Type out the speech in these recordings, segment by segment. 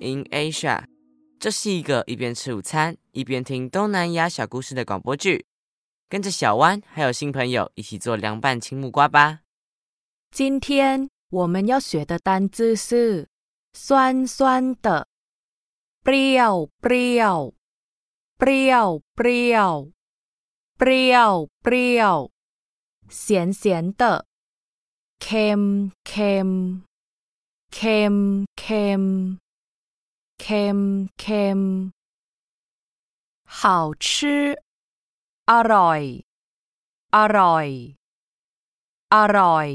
in Asia。这是一个一边吃午餐一边听东南亚小故事的广播剧。跟着小弯还有新朋友一起做凉拌青木瓜吧。今天我们要学的单字是酸酸的，brio brio brio brio brio brio，咸咸的 ，cam cam cam cam cam cam，好吃。อร่อย อร่อย อร่อย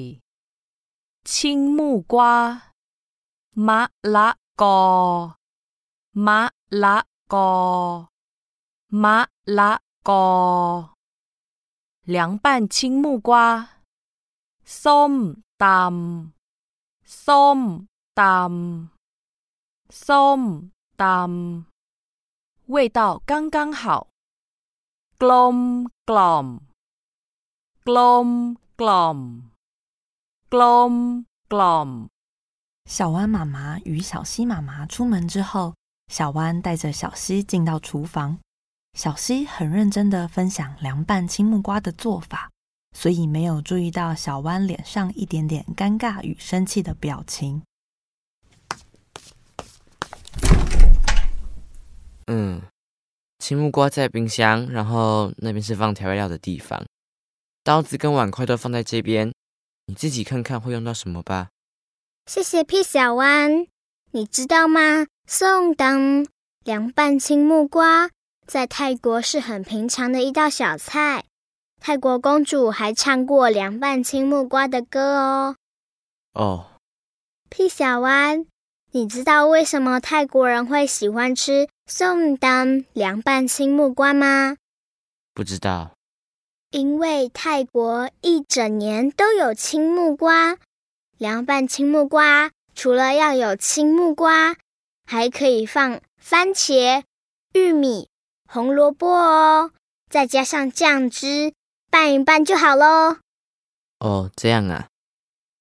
ชิงมูกวามะละกอ มะละกอ มะละกอ凉拌青木瓜ส้มตำ ส้มตำส้มตำ味道刚刚好。กลมกล่อมกลมกล่อมกลมกล่อม小弯妈妈与小溪妈妈出门之后，小弯带着小溪进到厨房。小溪很认真的分享凉拌青木瓜的做法， 所以没有注意到小弯脸上一点点尴尬与生气的表情。嗯。青木瓜在冰箱，然后那边是放调味料的地方。刀子跟碗筷都放在这边，你自己看看会用到什么吧。谢谢屁小弯，你知道吗？宋当凉拌青木瓜在泰国是很平常的一道小菜。泰国公主还唱过凉拌青木瓜的歌哦。哦，屁小弯。你知道为什么泰国人会喜欢吃宋当凉拌青木瓜吗？不知道。因为泰国一整年都有青木瓜，凉拌青木瓜除了要有青木瓜，还可以放番茄、玉米、红萝卜哦，再加上酱汁拌一拌就好喽。哦，这样啊。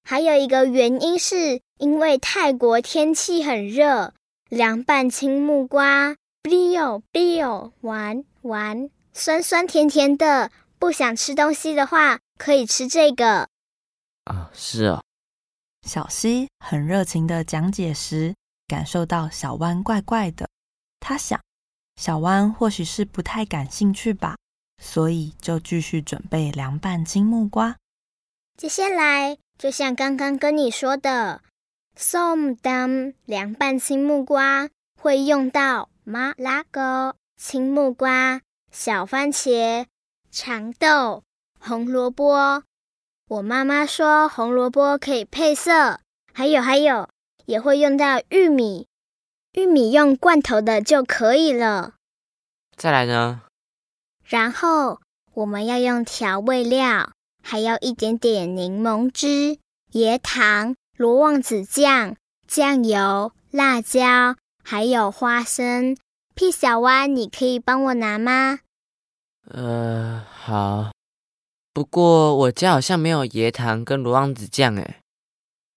还有一个原因是。因为泰国天气很热，凉拌青木瓜，biu biu 玩玩，酸酸甜甜的。不想吃东西的话，可以吃这个。啊，是啊。小溪很热情的讲解时，感受到小弯怪怪的。他想，小弯或许是不太感兴趣吧，所以就继续准备凉拌青木瓜。接下来，就像刚刚跟你说的。，som dam 凉拌青木瓜会用到马拉糕、青木瓜、小番茄、长豆、红萝卜。我妈妈说红萝卜可以配色，还有还有也会用到玉米，玉米用罐头的就可以了。再来呢？然后我们要用调味料，还要一点点柠檬汁、椰糖。罗望子酱、酱油、辣椒，还有花生。屁小弯，你可以帮我拿吗？呃，好。不过我家好像没有椰糖跟罗望子酱诶。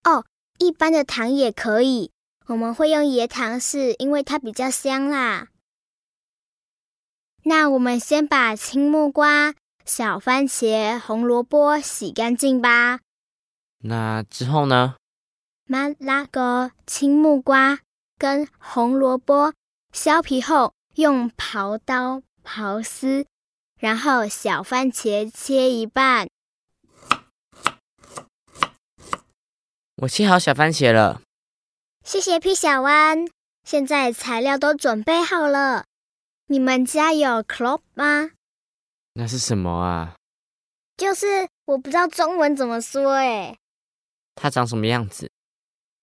哦，一般的糖也可以。我们会用椰糖，是因为它比较香啦。那我们先把青木瓜、小番茄、红萝卜洗干净吧。那之后呢？马拉个青木瓜跟红萝卜削皮后，用刨刀刨丝，然后小番茄切一半。我切好小番茄了。谢谢皮小弯。现在材料都准备好了。你们家有 clove 吗？那是什么啊？就是我不知道中文怎么说诶。它长什么样子？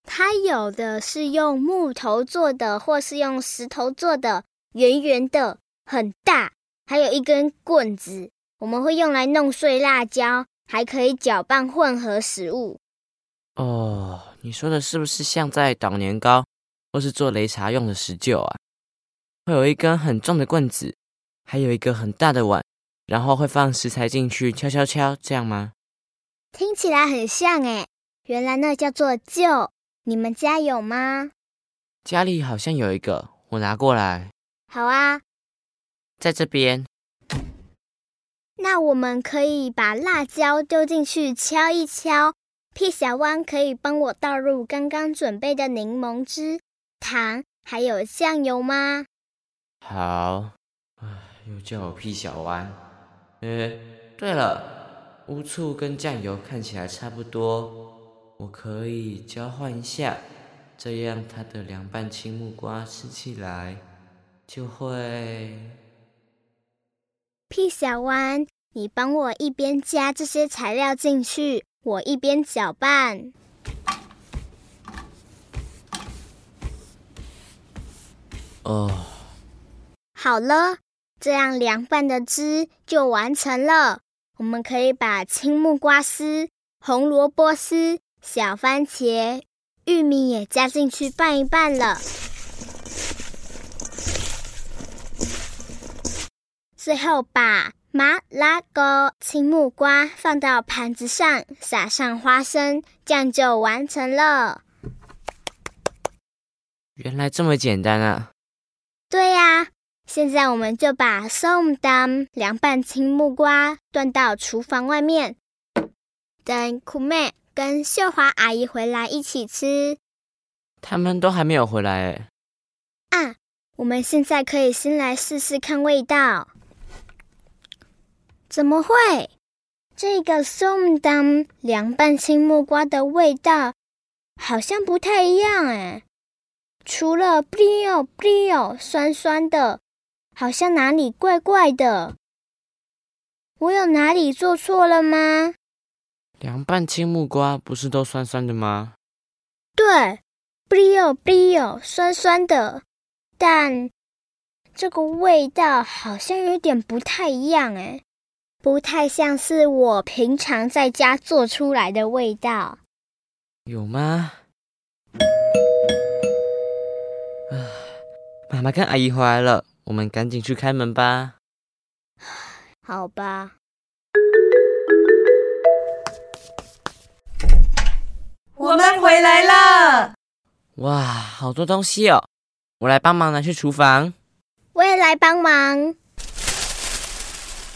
它有的是用木头做的，或是用石头做的，圆圆的，很大，还有一根棍子，我们会用来弄碎辣椒，还可以搅拌混合食物。哦，你说的是不是像在捣年糕，或是做擂茶用的石臼啊？会有一根很重的棍子，还有一个很大的碗，然后会放食材进去敲敲敲，这样吗？听起来很像诶，原来那叫做臼。你们家有吗？家里好像有一个，我拿过来，好啊，在这边。那我们可以把辣椒丢进去敲一敲。屁小汪可以帮我倒入刚刚准备的柠檬汁、糖还有酱油吗？好。唉，又叫我屁小湾。诶，对了，乌醋跟酱油看起来差不多，我可以交换一下。这样，它的凉拌青木瓜吃起来就会。屁小弯，你帮我一边加这些材料进去，我一边搅拌。哦，好了，这样凉拌的汁就完成了。我们可以把青木瓜丝、红萝卜丝、小番茄。玉米也加进去拌一拌了，最后把麻辣糕青木瓜放到盘子上，撒上花生，这样就完成了。原来这么简单啊！对呀，现在我们就把松丹凉拌青木瓜端到厨房外面，等苦妹。跟秀华阿姨回来一起吃，他们都还没有回来哎。啊，我们现在可以先来试试看味道。怎么会？这个松当凉拌青木瓜的味道好像不太一样哎。除了 brio brio 酸酸的，好像哪里怪怪的。我有哪里做错了吗？凉拌青木瓜不是都酸酸的吗？对，不溜不溜，酸酸的，但这个味道好像有点不太一样哎，不太像是我平常在家做出来的味道。有吗？啊，妈妈跟阿姨回来了，我们赶紧去开门吧。好吧。我们回来了！哇，好多东西哦！我来帮忙拿去厨房。我也来帮忙。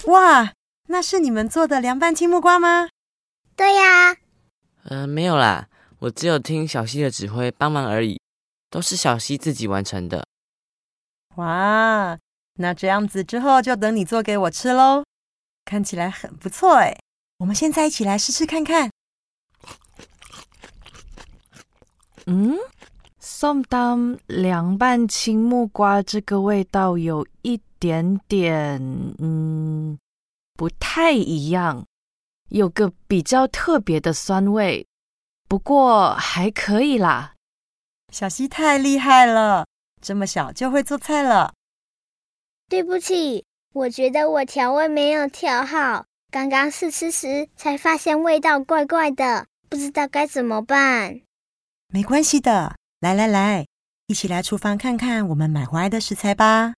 哇，那是你们做的凉拌青木瓜吗？对呀。嗯，没有啦，我只有听小溪的指挥帮忙而已，都是小溪自己完成的。哇，那这样子之后就等你做给我吃喽。看起来很不错哎，我们现在一起来试试看看。嗯，宋当凉拌青木瓜这个味道有一点点，嗯，不太一样，有个比较特别的酸味，不过还可以啦。小溪太厉害了，这么小就会做菜了。对不起，我觉得我调味没有调好，刚刚试吃时才发现味道怪怪的，不知道该怎么办。没关系的，来来来，一起来厨房看看我们买回来的食材吧。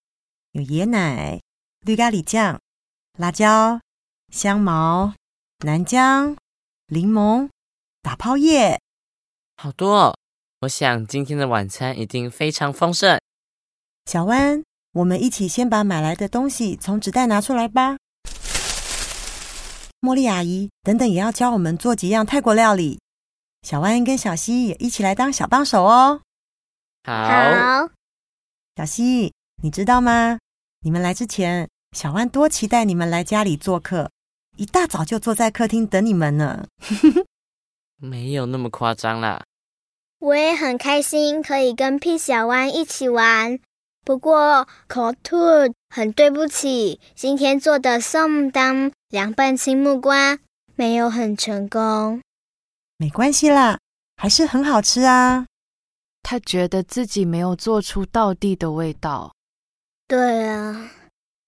有椰奶、绿咖喱酱、辣椒、香茅、南姜、柠檬、打泡叶，好多哦！我想今天的晚餐一定非常丰盛。小湾，我们一起先把买来的东西从纸袋拿出来吧。茉莉阿姨，等等也要教我们做几样泰国料理。小万跟小溪也一起来当小帮手哦。好，小溪，你知道吗？你们来之前，小万多期待你们来家里做客，一大早就坐在客厅等你们呢。没有那么夸张啦。我也很开心可以跟屁小湾一起玩，不过口吐，很对不起，今天做的宋当凉拌青木瓜没有很成功。没关系啦，还是很好吃啊。他觉得自己没有做出道地的味道。对啊，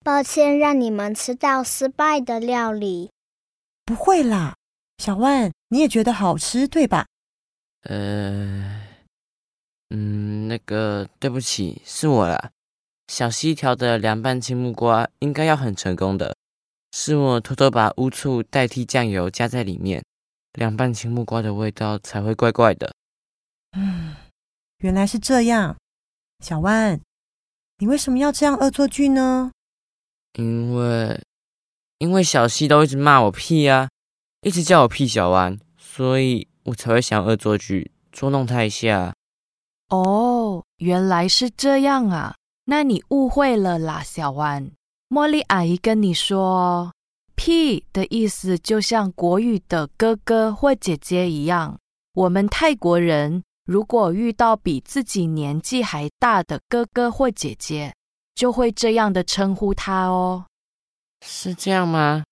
抱歉让你们吃到失败的料理。不会啦，小万，你也觉得好吃对吧？呃，嗯，那个对不起，是我啦。小溪调的凉拌青木瓜应该要很成功的，是我偷偷把乌醋代替酱油加在里面。凉拌青木瓜的味道才会怪怪的。嗯，原来是这样。小万，你为什么要这样恶作剧呢？因为因为小溪都一直骂我屁啊，一直叫我屁小弯，所以我才会想恶作剧捉弄他一下。哦，原来是这样啊，那你误会了啦，小弯。茉莉阿姨跟你说，，“P” 的意思就像国语的哥哥或姐姐一样，我们泰国人如果遇到比自己年纪还大的哥哥或姐姐，就会这样的称呼他哦。是这样吗？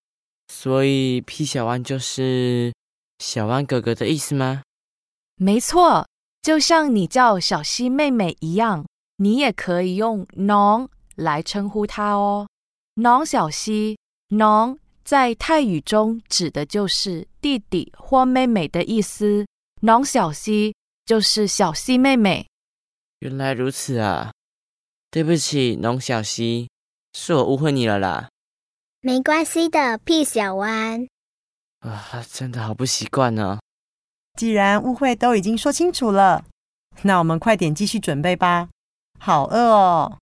所以 P 小弯就是小弯哥哥的意思吗？没错，就像你叫小溪妹妹一样，你也可以用“侬”来称呼她哦。“侬小溪”，“侬”在泰语中指的就是弟弟或妹妹的意思，“侬小溪”就是小溪妹妹。原来如此啊！对不起，侬小溪，是我误会你了啦。没关系的，屁小弯。啊，真的好不习惯呢。既然误会都已经说清楚了，那我们快点继续准备吧。好饿哦。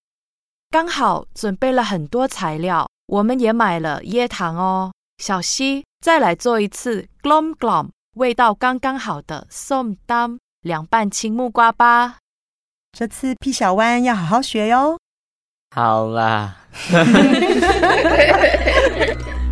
刚好准备了很多材料，我们也买了椰糖哦。小溪，再来做一次 glom glom，味道刚刚好的 som dam 凉拌青木瓜吧。这次屁小弯要好好学哟。好啦。